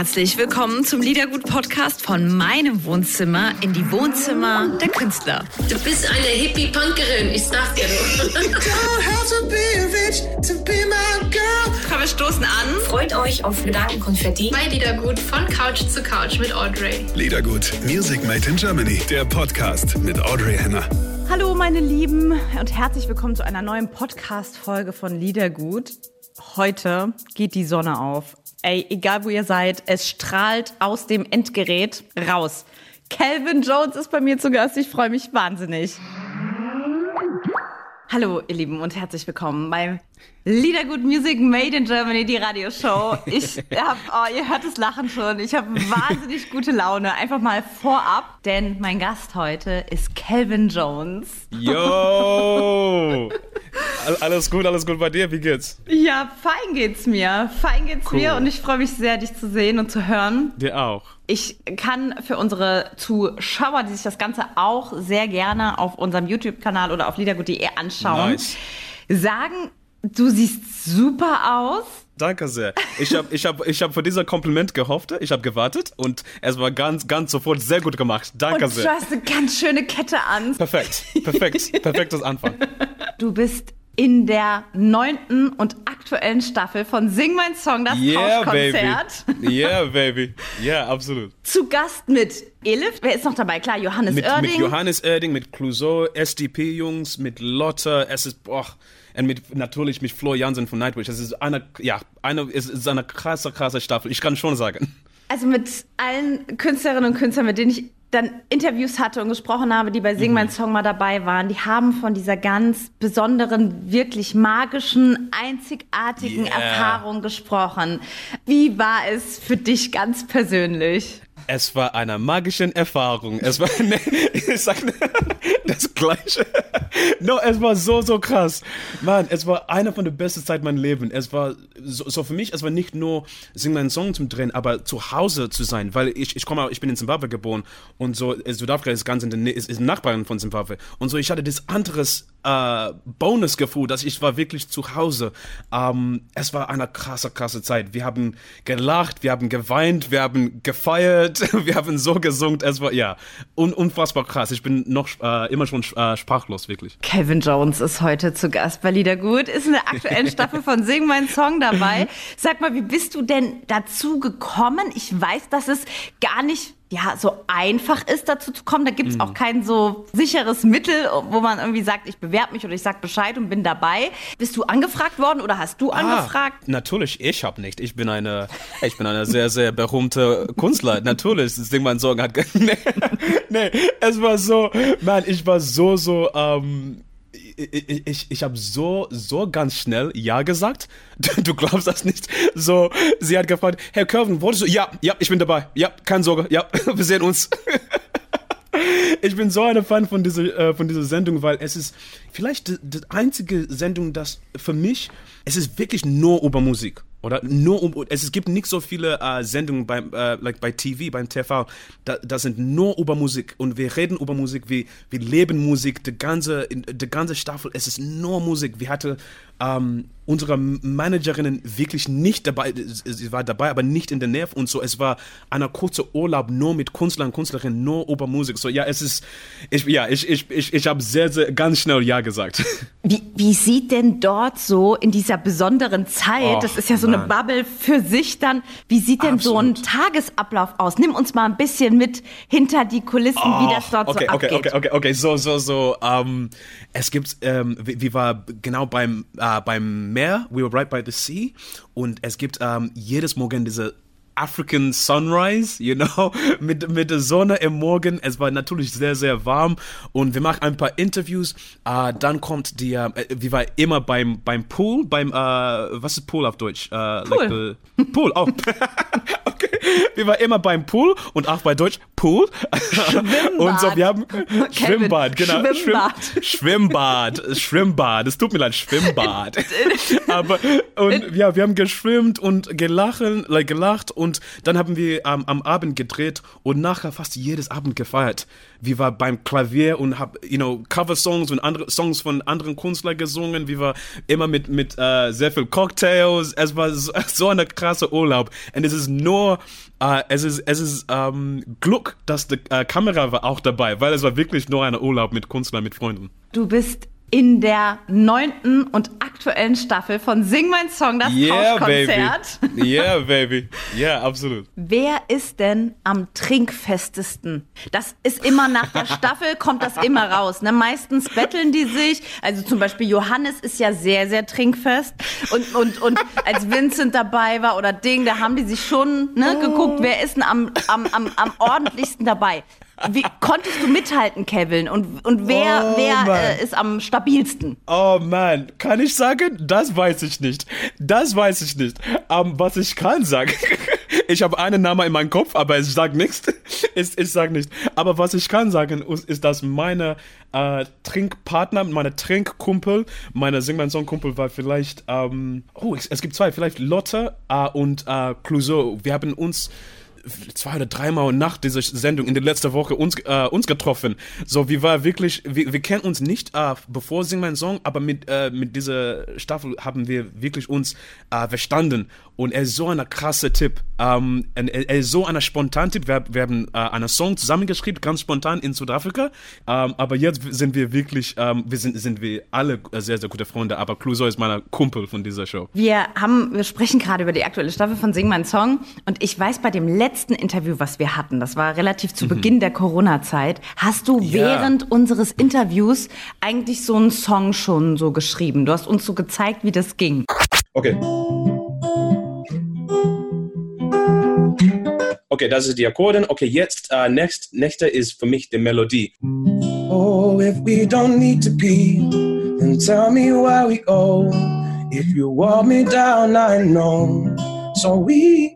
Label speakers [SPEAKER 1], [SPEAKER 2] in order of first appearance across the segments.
[SPEAKER 1] herzlich willkommen zum Liedergut-Podcast von meinem Wohnzimmer in die Wohnzimmer der Künstler.
[SPEAKER 2] Du bist eine Hippie-Punkerin, ich sag dir
[SPEAKER 1] Komm, wir stoßen an.
[SPEAKER 2] Freut euch auf Gedankenkonfetti.
[SPEAKER 3] Bei Liedergut von Couch zu Couch mit Audrey.
[SPEAKER 4] Liedergut, Music Made in Germany, der Podcast mit Audrey Henner.
[SPEAKER 1] Hallo meine Lieben und herzlich willkommen zu einer neuen Podcast-Folge von Liedergut. Heute geht die Sonne auf. Ey, egal wo ihr seid, es strahlt aus dem Endgerät raus. Calvin Jones ist bei mir zu Gast. Ich freue mich wahnsinnig. Hallo, ihr Lieben, und herzlich willkommen bei Liedergut Music Made in Germany, die Radioshow. Ich hab, oh, ihr hört das Lachen schon. Ich habe wahnsinnig gute Laune. Einfach mal vorab, denn mein Gast heute ist Calvin Jones.
[SPEAKER 5] Yo! alles gut, alles gut bei dir? Wie geht's?
[SPEAKER 1] Ja, fein geht's mir. Fein geht's
[SPEAKER 5] Cool.
[SPEAKER 1] mir und ich freue mich sehr, dich zu sehen und zu hören.
[SPEAKER 5] Dir auch.
[SPEAKER 1] Ich kann für unsere Zuschauer, die sich das Ganze auch sehr gerne auf unserem YouTube-Kanal oder auf liedergut.de anschauen,
[SPEAKER 5] Nice.
[SPEAKER 1] sagen, du siehst super aus.
[SPEAKER 5] Danke sehr. Ich habe ich hab, ich hab für dieser Kompliment gehofft, ich habe gewartet und es war ganz, ganz sofort sehr gut gemacht. Danke
[SPEAKER 1] Und du
[SPEAKER 5] sehr.
[SPEAKER 1] hast eine ganz schöne Kette an.
[SPEAKER 5] Perfekt, perfekt, perfektes Anfang.
[SPEAKER 1] Du bist in der neunten und aktuellen Staffel von Sing mein Song, das
[SPEAKER 5] Yeah, baby.
[SPEAKER 1] Tauschkonzert.
[SPEAKER 5] Yeah, baby. Ja, absolut.
[SPEAKER 1] Zu Gast mit Elif. Wer ist noch dabei? Klar, Johannes
[SPEAKER 5] Mit,
[SPEAKER 1] Oerding.
[SPEAKER 5] mit Johannes Erding, mit Clouseau, SDP-Jungs, mit Lotte, es ist, boah, und mit, natürlich mit Flo Jansen von Nightwish. Es ist eine, ja, eine, es ist eine krasse, krasse Staffel. Ich kann schon sagen.
[SPEAKER 1] also mit allen Künstlerinnen und Künstlern, mit denen ich dann Interviews hatte und gesprochen habe, die bei Sing
[SPEAKER 5] Mhm.
[SPEAKER 1] mein Song mal dabei waren, die haben von dieser ganz besonderen, wirklich magischen, einzigartigen
[SPEAKER 5] Yeah.
[SPEAKER 1] Erfahrung gesprochen. Wie war es für dich ganz persönlich?
[SPEAKER 5] Es war eine magische Erfahrung. Es war, ne, ich sag das Gleiche. No, es war so, so krass. Mann, es war eine von der besten Zeit meines Lebens. Es war so, so für mich, es war nicht nur singen einen Song zum Drehen, aber zu Hause zu sein, weil ich, ich komme, ich bin in Zimbabwe geboren und so, äh, Südafrika ist ganz in Nähe, ist, ist Nachbarn von Zimbabwe. Und so, ich hatte das anderes äh, Bonusgefühl, dass ich war wirklich zu Hause. Ähm, es war eine krasse, krasse Zeit. Wir haben gelacht, wir haben geweint, wir haben gefeiert, wir haben so gesungen. Es war, ja, un unfassbar krass. Ich bin noch äh, immer schon äh, sprachlos, wirklich.
[SPEAKER 1] Kevin Jones ist heute zu Gast bei Liedergut, ist in der aktuellen Staffel von Sing mein Song dabei. Sag mal, wie bist du denn dazu gekommen? Ich weiß, dass es gar nicht ja, so einfach ist, dazu zu kommen. Da gibt es
[SPEAKER 5] Mhm.
[SPEAKER 1] auch kein so sicheres Mittel, wo man irgendwie sagt, ich bewerbe mich oder ich sag Bescheid und bin dabei. Bist du angefragt worden oder hast du angefragt?
[SPEAKER 5] Ah, natürlich, ich hab nicht. Ich bin eine, ich bin eine sehr, sehr berühmte Künstler. Natürlich, das Ding, mein Song hat. nee, nee, es war so, man, ich war so, so, ähm, ich, ich, ich habe so, so ganz schnell Ja gesagt. Du, glaubst das nicht. So, sie hat gefragt, Herr Curvin, wolltest du? Ja, ja, ich bin dabei. Ja, keine Sorge. Ja, wir sehen uns. Ich bin so ein Fan von dieser, äh, von dieser Sendung, weil es ist vielleicht die, die einzige Sendung, das für mich, es ist wirklich nur über Musik. Oder nur um, es, gibt nicht so viele äh, Sendungen beim, äh, like bei TV, beim TV, da, das sind nur über Musik. Und wir reden über Musik, wir, wir leben Musik, die ganze, die ganze Staffel, es ist nur Musik. Wir hatten ähm, unsere Managerinnen wirklich nicht dabei, sie war dabei, aber nicht in der Nähe und so. Es war ein kurzer Urlaub nur mit Künstlern und Künstlerinnen, nur über Musik. So, ja, es ist, ich, ja, ich, ich, ich, ich habe sehr, sehr, ganz schnell Ja gesagt.
[SPEAKER 1] Wie, wie sieht denn dort so in dieser besonderen Zeit,
[SPEAKER 5] Och,
[SPEAKER 1] das ist ja so eine
[SPEAKER 5] Mann.
[SPEAKER 1] Bubble für sich dann, wie sieht denn so ein
[SPEAKER 5] Absolut.
[SPEAKER 1] Tagesablauf aus? Nimm uns mal ein bisschen mit hinter die Kulissen, wie das dort
[SPEAKER 5] okay,
[SPEAKER 1] so
[SPEAKER 5] okay,
[SPEAKER 1] abgeht.
[SPEAKER 5] okay, okay, okay, so, so, so, ähm, es gibt, ähm, wir, wir war genau beim, äh, beim Meer, we were right by the sea und es gibt ähm, jedes Morgen diese African Sunrise, you know, mit, mit der Sonne im Morgen. Es war natürlich sehr, sehr warm und wir machen ein paar Interviews. Äh, dann kommt die, äh, wir war immer beim, beim Pool, beim, äh, was ist Pool auf Deutsch? Äh,
[SPEAKER 1] Pool.
[SPEAKER 5] the, Pool, oh. okay. Wir war immer beim Pool und auch bei Deutsch Pool. Und so, wir haben Schwimmbad, genau.
[SPEAKER 1] Schwimmbad.
[SPEAKER 5] Schwimm, Schwimmbad, Schwimmbad. Es tut mir leid, Schwimmbad. Aber und ja, wir haben geschwimmt und gelacht, like, gelacht und dann haben wir ähm, am Abend gedreht und nachher fast jedes Abend gefeiert. Wir war beim Klavier und hab, you know, Cover-Songs und andere Songs von anderen Künstlern gesungen. Wir war immer mit mit äh, sehr viel Cocktails. Es war so, so eine krasse Urlaub und es ist nur äh, es ist, es ist ähm, Glück, dass die äh, Kamera war auch dabei, weil es war wirklich nur ein Urlaub mit Künstlern, mit Freunden.
[SPEAKER 1] Du bist in der neunten und aktuellen Staffel von Sing mein Song, das
[SPEAKER 5] Yeah, baby.
[SPEAKER 1] Tauschkonzert.
[SPEAKER 5] Yeah, baby. Yeah, absolut.
[SPEAKER 1] Wer ist denn am trinkfestesten? Das ist immer nach der Staffel, kommt das immer raus. Ne? Meistens betteln die sich. Also zum Beispiel Johannes ist ja sehr, sehr trinkfest. Und, und, und als Vincent dabei war oder Ding, da haben die sich schon ne, geguckt, wer ist denn am, am, am, am ordentlichsten dabei. Wie konntest du mithalten, Kevin? Und, und wer,
[SPEAKER 5] Oh,
[SPEAKER 1] wer äh, ist am stabilsten?
[SPEAKER 5] Oh man, kann ich sagen? Das weiß ich nicht. Das weiß ich nicht. Ähm, was ich kann sagen, ich habe einen Namen in meinem Kopf, aber ich sag nichts. Ich, ich sag nicht. Aber was ich kann sagen, ist, ist dass meine äh, Trinkpartner, meine Trinkkumpel, meine Sing Song Kumpel war vielleicht, ähm, oh, es, es gibt zwei, vielleicht Lotte äh, und äh, Clouseau. Wir haben uns zwei oder dreimal nach dieser Sendung in der letzten Woche uns, äh, uns getroffen. So, wir war wirklich, wir, wir kennen uns nicht äh, bevor Sing mein Song, aber mit, äh, mit dieser Staffel haben wir wirklich uns äh, verstanden. Und er ist so ein krasser Tipp. Ähm, er, er ist so ein spontan Tipp. Wir, wir haben äh, einen Song zusammengeschrieben, ganz spontan in Südafrika. Ähm, aber jetzt sind wir wirklich, ähm, wir sind, sind wir alle sehr, sehr gute Freunde. Aber Clouseau ist mein Kumpel von dieser Show.
[SPEAKER 1] Wir haben, wir sprechen gerade über die aktuelle Staffel von Sing mein Song und ich weiß bei dem letzten Interview, was wir hatten, das war relativ zu Beginn der Corona-Zeit, hast du
[SPEAKER 5] Ja.
[SPEAKER 1] während unseres Interviews eigentlich so einen Song schon so geschrieben. Du hast uns so gezeigt, wie das ging.
[SPEAKER 5] Okay. Okay, das ist die Akkorden. Okay, jetzt, äh, next, nächste ist für mich die Melodie.
[SPEAKER 6] Oh, if we don't need to be, then tell me where we go. If you walk me down, I know. So we.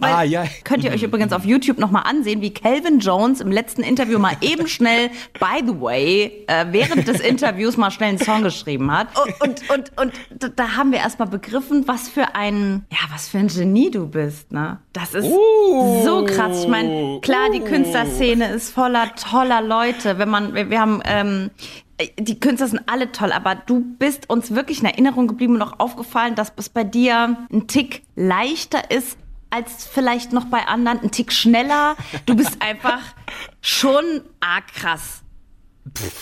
[SPEAKER 5] Ah, ja.
[SPEAKER 1] Könnt ihr euch übrigens auf YouTube nochmal ansehen, wie Calvin Jones im letzten Interview mal eben schnell, by the way, äh, während des Interviews mal schnell einen Song geschrieben hat. Und, und, und, und da- haben wir erstmal begriffen, was für ein, ja, was für ein Genie du bist, ne? Das ist
[SPEAKER 5] Uh.
[SPEAKER 1] so krass. Ich meine, klar, die Künstlerszene ist voller toller Leute. Wenn man, wir, wir haben, ähm, die Künstler sind alle toll, aber du bist uns wirklich in Erinnerung geblieben und auch aufgefallen, dass es bei dir ein Tick leichter ist als vielleicht noch bei anderen, ein Tick schneller. Du bist einfach schon arg krass.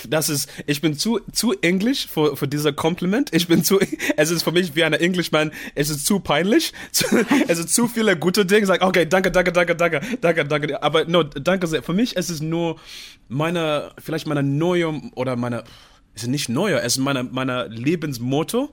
[SPEAKER 5] Das ist, ich bin zu, zu englisch für, für dieser Kompliment. Ich bin zu, es ist für mich wie ein Englishman, es ist zu peinlich. Zu, es ist zu viele gute Dinge. Sag, okay, danke, danke, danke, danke, danke, danke. Aber no, danke sehr. Für mich es ist nur meine, vielleicht meine neue oder meine, es ist nicht neue, es ist meine, meine Lebensmotto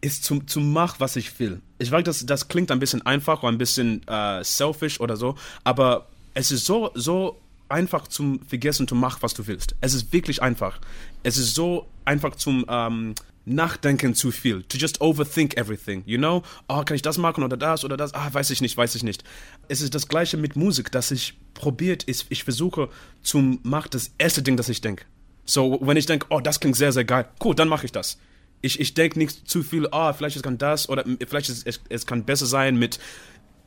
[SPEAKER 5] ist zu, zu machen, was ich will. Ich weiß, das, das klingt ein bisschen einfach oder ein bisschen äh, selfish oder so, aber es ist so, so einfach zum Vergessen, zu machen, was du willst. Es ist wirklich einfach. Es ist so einfach zum ähm, Nachdenken zu viel. To just overthink everything, you know? Oh, kann ich das machen oder das oder das? Ah, weiß ich nicht, weiß ich nicht. Es ist das Gleiche mit Musik, dass ich probiert ist, ich versuche zum machen das erste Ding, das ich denke. So, wenn ich denke, oh, das klingt sehr, sehr geil, cool, dann mache ich das. Ich, ich denke nicht zu viel, ah, vielleicht es kann das oder vielleicht ist, es, es kann besser sein mit,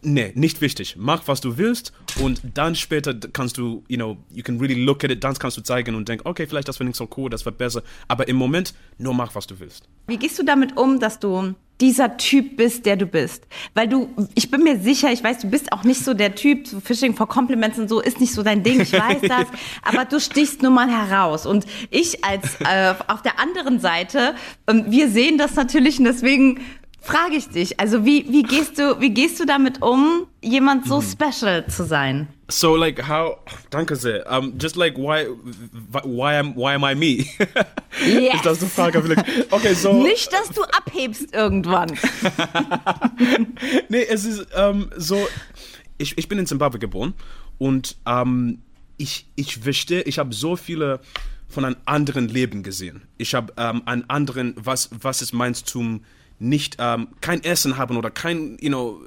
[SPEAKER 5] nee, nicht wichtig. Mach, was du willst und dann später kannst du, you know, you can really look at it, dann kannst du zeigen und denken, okay, vielleicht das finde ich so cool, das wird besser. Aber im Moment nur mach, was du willst.
[SPEAKER 1] Wie gehst du damit um, dass du dieser Typ bist, der du bist? Weil du, ich bin mir sicher, ich weiß, du bist auch nicht so der Typ, so Fishing for Compliments und so ist nicht so dein Ding, ich weiß das, aber du stichst nun mal heraus. Und ich als äh, auf der anderen Seite, ähm, wir sehen das natürlich und deswegen frage ich dich, also wie, wie gehst du, wie gehst du damit um, jemand so special zu sein?
[SPEAKER 5] So like how danke sehr. Um, just like why why am why am I me?
[SPEAKER 1] Yes.
[SPEAKER 5] Ist das die Frage? Okay, so
[SPEAKER 1] Nicht, dass du abhebst irgendwann.
[SPEAKER 5] nee, es ist ähm, so, ich, ich bin in Zimbabwe geboren und ähm, ich, ich verstehe, ich habe so viele von einem anderen Leben gesehen. Ich habe ähm, einen anderen, was, was es meinst zum nicht, ähm, kein Essen haben oder kein, you know,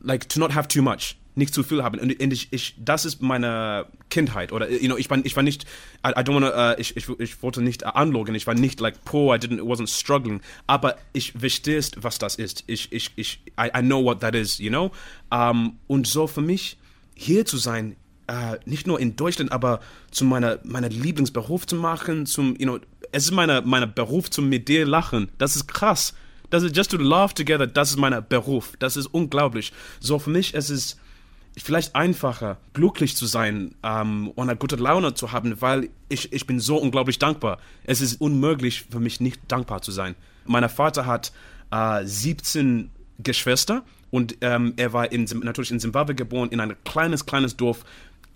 [SPEAKER 5] like to not have too much. Nicht zu viel haben. Und, und ich, ich, das ist meine Kindheit. Oder, you know, ich war, ich war nicht, I, I don't wanna, uh, ich, ich, ich wollte nicht uh, anlogen. Ich war nicht like poor, I didn't, wasn't struggling. Aber ich verstehe, was das ist. Ich, ich, ich, I, I know what that is, you know? Um, und so für mich, hier zu sein, äh, nicht nur in Deutschland, aber zu meiner, meiner Lieblingsberuf zu machen, zum, you know, es ist meine, meine Beruf zum mit dir lachen. Das ist krass. Ist just to laugh together, das ist mein Beruf. Das ist unglaublich. So für mich, es ist vielleicht einfacher, glücklich zu sein ähm, und eine gute Laune zu haben, weil ich, ich bin so unglaublich dankbar. Es ist unmöglich für mich nicht dankbar zu sein. Mein Vater hat äh, 17 Geschwister und ähm, er war in, natürlich in Zimbabwe geboren, in ein kleines, kleines Dorf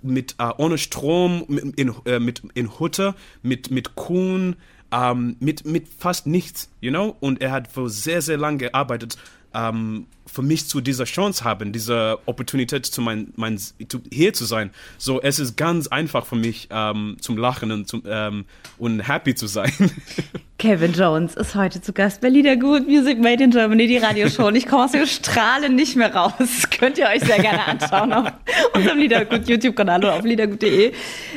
[SPEAKER 5] mit äh, ohne Strom, mit, in, äh, mit in Hutte, mit, mit Kuhn, ähm, mit, mit fast nichts, you know? Und er hat für sehr, sehr lange gearbeitet ähm, für mich zu dieser Chance haben, diese Opportunität zu mein, mein, zu, hier zu sein. So, es ist ganz einfach für mich ähm, zum Lachen und, zum, ähm, und happy zu sein.
[SPEAKER 1] Kevin Jones ist heute zu Gast bei Liedergut Music Made in Germany, die Radioshow. Und ich komme aus dem Strahlen nicht mehr raus. Könnt ihr euch sehr gerne anschauen auf unserem Liedergut YouTube-Kanal oder auf liedergut.de.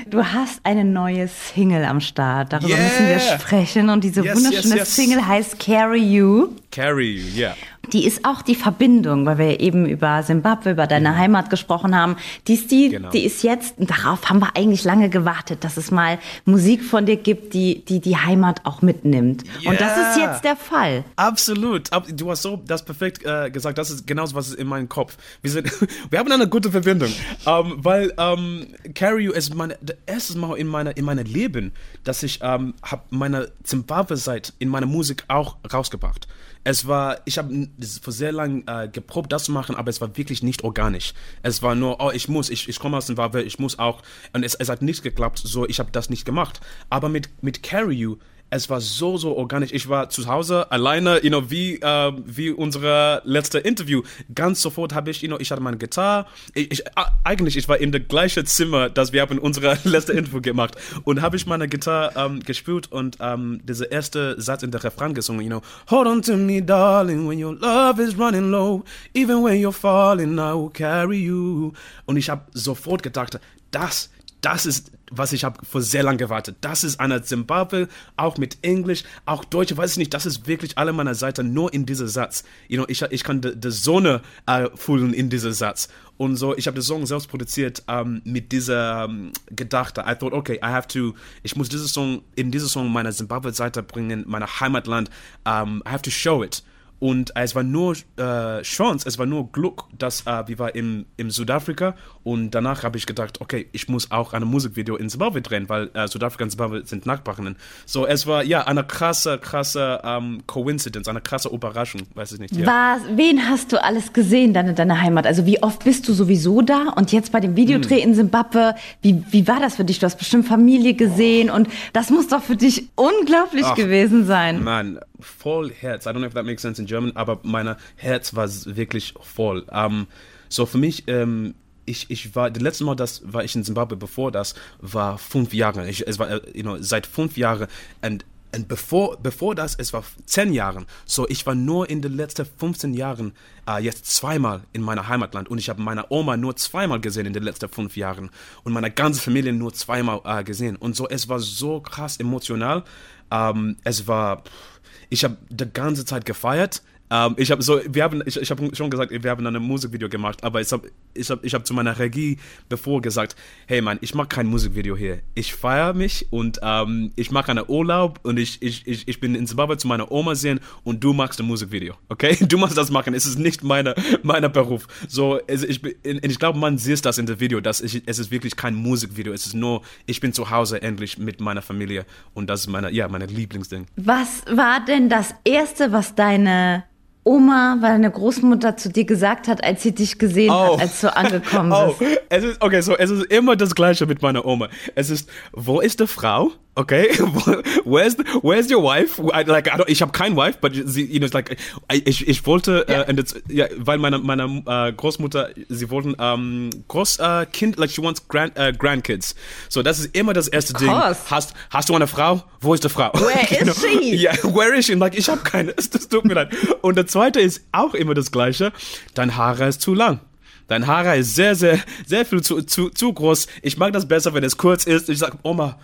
[SPEAKER 1] Du hast eine neue Single am Start. Darüber yeah. müssen wir sprechen. Und diese yes, wunderschöne yes, yes. Single heißt Carry You.
[SPEAKER 5] Carry You, ja.
[SPEAKER 1] Die ist auch die Verbindung, weil wir eben über Simbabwe, über deine mhm. Heimat gesprochen haben. Die ist die, genau. die ist jetzt, und darauf haben wir eigentlich lange gewartet, dass es mal Musik von dir gibt, die die, die Heimat auch mitnimmt. Yeah. Und das ist jetzt der Fall.
[SPEAKER 5] Absolut. Du hast so das perfekt äh, gesagt. Das ist genau was ist in meinem Kopf. Wir, sind, wir haben eine gute Verbindung. Um, ähm, weil ähm, Carry You ist meine, das erste Mal in meinem in meine Leben, dass ich ähm, habe meine Zimbabwe-Zeit in meiner Musik auch rausgebracht es war, ich habe vor sehr lang äh, geprobt, das zu machen, aber es war wirklich nicht organisch. Es war nur, oh, ich muss, ich, ich komme aus dem Zimbabwe, ich muss auch, und es, es hat nichts geklappt, so, ich habe das nicht gemacht. Aber mit, mit Carry You, es war so, so organisch. Ich war zu Hause alleine, you know, wie, äh, wie unsere letzte Interview. Ganz sofort habe ich, you know, ich hatte meine Gitarre. Ich, ich, eigentlich, ich war in dem gleichen Zimmer, das wir haben unsere letzte Interview gemacht. Und habe ich meine Gitarre ähm, gespielt und ähm, dieser erste Satz in der Refrain gesungen, you know, Hold on to me, darling, when your love is running low. Even when you're falling, I will carry you. Und ich habe sofort gedacht, das das ist, was ich habe vor sehr lang gewartet. Das ist einer Zimbabwe, auch mit Englisch, auch Deutsch, weiß ich nicht, das ist wirklich alle meiner Seite nur in diesem Satz. You know, ich, ich kann die Sonne äh, fühlen in diesem Satz. Und so, ich habe den Song selbst produziert ähm, mit dieser ähm, Gedachte. I thought, okay, I have to, ich muss diesen Song, in diesem Song meiner Zimbabwe-Seite bringen, meiner Heimatland. Um, I have to show it. Und es war nur äh, Chance, es war nur Glück, dass äh, wir waren im, im Südafrika und danach habe ich gedacht, okay, ich muss auch ein Musikvideo in Zimbabwe drehen, weil äh, Südafrika und Zimbabwe sind Nachbarn. So, es war ja eine krasse, krasse ähm, Coincidence, eine krasse Überraschung, weiß ich nicht. Ja.
[SPEAKER 1] Was, wen hast du alles gesehen dann in deiner Heimat? Also wie oft bist du sowieso da und jetzt bei dem Videodreh hm. in Zimbabwe, wie, wie war das für dich? Du hast bestimmt Familie gesehen und das muss doch für dich unglaublich Ach, gewesen sein.
[SPEAKER 5] Mann, voll Herz. I don't know if that makes sense in German, aber mein Herz war wirklich voll. Um, ähm, so für mich, um, ähm, ich, ich war, das letzte Mal, das war ich in Zimbabwe, bevor das war fünf Jahre. Ich, es war, äh, you know, seit fünf Jahren. Und, und bevor, bevor das, es war zehn Jahre. So, ich war nur in den letzten 15 Jahren äh, jetzt zweimal in meiner Heimatland. Und ich habe meine Oma nur zweimal gesehen in den letzten fünf Jahren. Und meine ganze Familie nur zweimal äh, gesehen. Und so, es war so krass emotional. Ähm, es war. Pff, ich habe die ganze Zeit gefeiert. Ähm, ich habe so, wir haben, ich, ich habe schon gesagt, wir haben ein Musikvideo gemacht, aber ich habe, ich habe, ich habe zu meiner Regie bevor gesagt, hey Mann, ich mache kein Musikvideo hier. Ich feiere mich und ähm, ich mache einen Urlaub und ich, ich, ich, ich bin in Zimbabwe zu meiner Oma sehen und du machst ein Musikvideo, okay? Du machst das machen. Es ist nicht meine, meiner Beruf. So, also ich, ich glaube, man sieht das in dem Video, dass ich, es ist wirklich kein Musikvideo. Es ist nur, ich bin zu Hause endlich mit meiner Familie und das ist meine, ja, meine Lieblingsding.
[SPEAKER 1] Was war denn das erste, was deine Oma, weil eine Großmutter zu dir gesagt hat, als sie dich gesehen oh. hat, als du angekommen bist.
[SPEAKER 5] Oh. Es ist, okay, so, es ist immer das Gleiche mit meiner Oma. Es ist, wo ist die Frau? Okay, where's the, where's your wife? I, like I don't, ich habe kein Wife, but sie, you know, it's like ich, ich wollte, yeah. äh, jetzt, ja, weil meine meine äh, Großmutter, sie wollten ähm, Großkind, äh, like she wants grand grandkids. So das ist immer das erste Ding. Hast hast du eine Frau? Wo ist die Frau?
[SPEAKER 1] Where is she?
[SPEAKER 5] Ja, yeah, where is she? like ich habe keine. Das tut mir leid. Und der zweite ist auch immer das gleiche. Dein Haare ist zu lang. Dein Haare ist sehr, sehr, sehr viel zu, zu, zu groß. Ich mag das besser, wenn es kurz ist. Ich sag, Oma,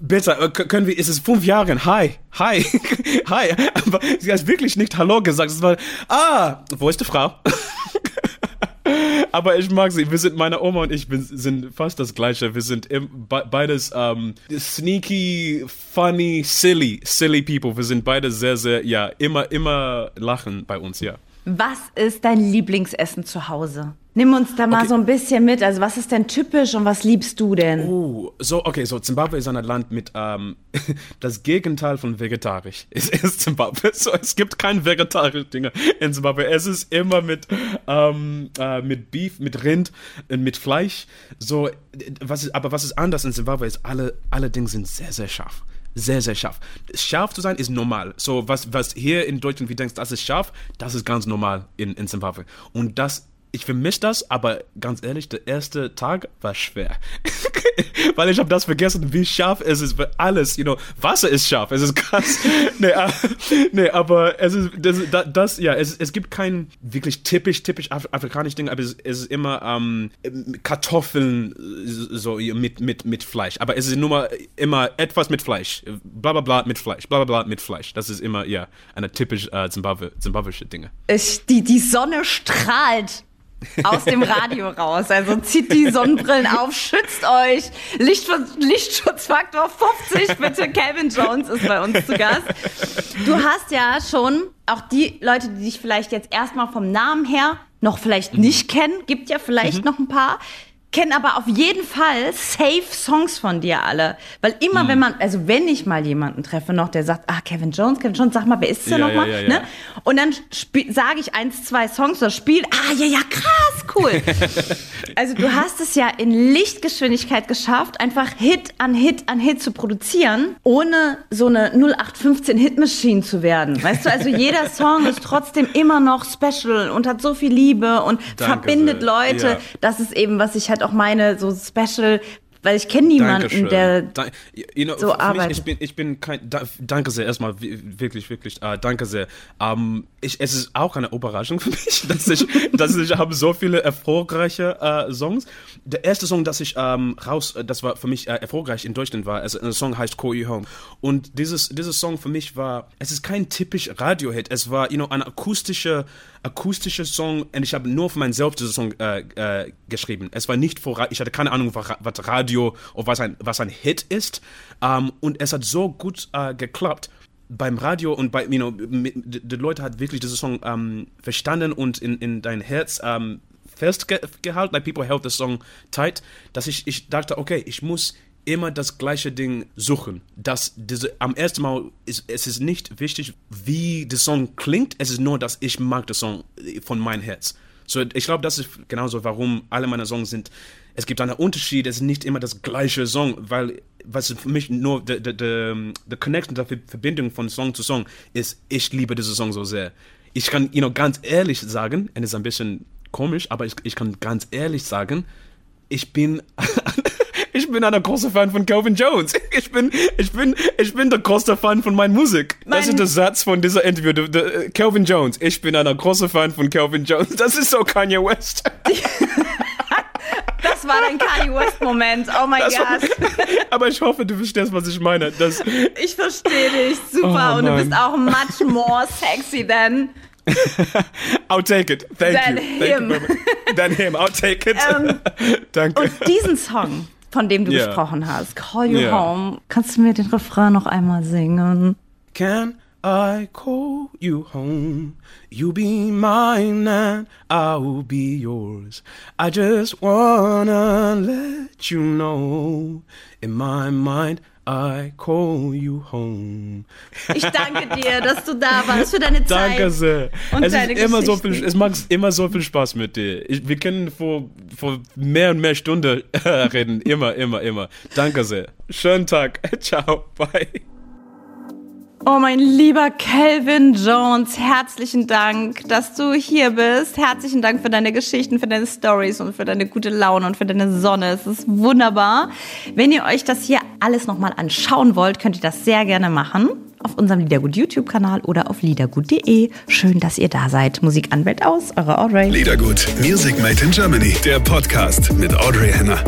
[SPEAKER 5] Bitte, äh, können wir, ist es fünf Jahre? Hi, hi, hi. Aber sie hat wirklich nicht Hallo gesagt. Es war, ah, wo ist die Frau? aber ich mag sie. Wir sind, meine Oma und ich bin, sind fast das Gleiche. Wir sind im, be, beides um, sneaky, funny, silly, silly people. Wir sind beide sehr, sehr, ja, immer, immer lachen bei uns, ja.
[SPEAKER 1] Was ist dein Lieblingsessen zu Hause? Nimm uns da mal
[SPEAKER 5] Okay.
[SPEAKER 1] so ein bisschen mit. Also was ist denn typisch und was liebst du denn?
[SPEAKER 5] Oh, so, okay, so Zimbabwe ist ein Land mit ähm, das Gegenteil von vegetarisch. Es ist Zimbabwe. So, es gibt kein vegetarische Dinge in Zimbabwe. Es ist immer mit, ähm, äh, mit Beef, mit Rind, mit Fleisch. So, was ist, aber was ist anders in Zimbabwe ist, alle, alle Dinge sind sehr, sehr scharf. Sehr, sehr scharf. Scharf zu sein ist normal. So, was, was hier in Deutschland, wie denkst, das ist scharf, das ist ganz normal in, in Zimbabwe. Und das ich vermisse das, aber ganz ehrlich, der erste Tag war schwer. Weil ich habe das vergessen, wie scharf es ist. Alles, you know, Wasser ist scharf, es ist krass. nee, äh, nee, aber es ist, das, das, ja, es, es gibt kein wirklich typisch, typisch af afrikanisches Ding, aber es, es ist immer ähm, Kartoffeln so mit, mit, mit Fleisch. Aber es ist nur mal immer etwas mit Fleisch. Bla bla bla mit Fleisch, bla bla bla mit Fleisch. Das ist immer, ja, eine typisch äh, Zimbabwe, zimbabwische Dinge.
[SPEAKER 1] Ich, die, die Sonne strahlt aus dem Radio raus. Also zieht die Sonnenbrillen auf, schützt euch. Licht, Lichtschutzfaktor 50, bitte. Calvin Jones ist bei uns zu Gast. Du hast ja schon auch die Leute, die dich vielleicht jetzt erstmal vom Namen her noch vielleicht nicht kennen, gibt ja vielleicht noch ein paar. Kennen aber auf jeden Fall safe Songs von dir alle. Weil immer, wenn man, also wenn ich mal jemanden treffe noch, der sagt, ah, Kevin Jones, Kevin Jones, sag mal, wer ist der
[SPEAKER 5] Ja,
[SPEAKER 1] nochmal?
[SPEAKER 5] ja, ja.
[SPEAKER 1] Ne? Und dann sage ich eins, zwei Songs oder spiel, ah, ja, ja, krass, cool. also du hast es ja in Lichtgeschwindigkeit geschafft, einfach Hit an Hit an Hit zu produzieren, ohne so eine 0815 Hitmaschine zu werden. Weißt du, also jeder Song ist trotzdem immer noch special und hat so viel Liebe und
[SPEAKER 5] Danke
[SPEAKER 1] verbindet
[SPEAKER 5] sehr.
[SPEAKER 1] Leute. Das ist eben, was ich auch meine, so special, weil ich kenne niemanden,
[SPEAKER 5] Dankeschön.
[SPEAKER 1] der
[SPEAKER 5] Da, you know,
[SPEAKER 1] so
[SPEAKER 5] mich,
[SPEAKER 1] arbeitet.
[SPEAKER 5] ich bin, ich bin kein, da, danke sehr, erstmal, wi- wirklich, wirklich, äh, danke sehr. Ähm, ich, es ist auch eine Überraschung für mich, dass ich, dass ich habe so viele erfolgreiche äh, Songs. Der erste Song, dass ich ähm, raus, äh, das war für mich äh, erfolgreich in Deutschland war, also der Song heißt Call You Home. Und dieses, dieses Song für mich war, es ist kein typisch Radio-Hit, es war, you know, ein akustischer, akustischer Song und ich habe nur für meinen selbst diesen Song geschrieben. Es war nicht vor, ich hatte keine Ahnung, was, was Radio oder was ein, was ein Hit ist. Ähm, und es hat so gut äh, geklappt beim Radio und bei, you know, die, Leute hat wirklich diesen Song ähm, verstanden und in, in dein Herz ähm, festgehalten. Like people held the song tight, dass ich, ich dachte, okay, ich muss immer das gleiche Ding suchen. Dass diese, am ersten Mal ist es ist nicht wichtig, wie der Song klingt, es ist nur, dass ich mag den Song von meinem Herz. So, ich glaube, das ist genauso, warum alle meine Songs sind. Es gibt einen Unterschied, es ist nicht immer das gleiche Song, weil was für mich nur die, die, die, die Connection, die Verbindung von Song zu Song ist, ich liebe diesen Song so sehr. Ich kann, you know, ganz ehrlich sagen, und es ist ein bisschen komisch, aber ich, ich kann ganz ehrlich sagen, ich bin ich bin ein großer Fan von Calvin Jones. Ich bin ich bin ich bin der größte Fan von meiner Musik. das
[SPEAKER 1] Mein-
[SPEAKER 5] ist der Satz von dieser Interview. Der, der, Calvin Jones. Ich bin ein großer Fan von Calvin Jones. Das ist so Kanye West.
[SPEAKER 1] Das war dein Kanye West-Moment. Oh mein Gott.
[SPEAKER 5] Aber ich hoffe, du verstehst, was ich meine. Das,
[SPEAKER 1] Ich verstehe dich. Super.
[SPEAKER 5] Oh,
[SPEAKER 1] und du bist auch much more sexy than.
[SPEAKER 5] I'll take it. Thank
[SPEAKER 1] Than
[SPEAKER 5] you. Thank
[SPEAKER 1] him.
[SPEAKER 5] you very much. Than him. I'll take it.
[SPEAKER 1] Ähm,
[SPEAKER 5] Danke.
[SPEAKER 1] Und diesen Song, von dem du
[SPEAKER 5] Ja.
[SPEAKER 1] gesprochen hast, Call You
[SPEAKER 5] Ja.
[SPEAKER 1] Home, kannst du mir den Refrain noch einmal singen?
[SPEAKER 5] Can I call you home? You be mine and I'll be yours. I just wanna let you know. In my mind, I call you home.
[SPEAKER 1] Ich danke dir, dass du da warst für deine Zeit.
[SPEAKER 5] Danke sehr.
[SPEAKER 1] Und
[SPEAKER 5] es
[SPEAKER 1] deine
[SPEAKER 5] ist immer so viel, es macht immer so viel Spaß mit dir. Ich, wir können vor, vor mehr und mehr Stunden reden. Immer, immer, immer. Danke sehr. Schönen Tag. Ciao. Bye.
[SPEAKER 1] Oh, mein lieber Calvin Jones, herzlichen Dank, dass du hier bist. Herzlichen Dank für deine Geschichten, für deine Stories und für deine gute Laune und für deine Sonne. Es ist wunderbar. Wenn ihr euch das hier alles nochmal anschauen wollt, könnt ihr das sehr gerne machen. Auf unserem Liedergut YouTube-Kanal oder auf liedergut.de. Schön, dass ihr da seid. Musik an, Welt aus, eure Audrey.
[SPEAKER 4] Liedergut, Music Made in Germany, der Podcast mit Audrey Henner.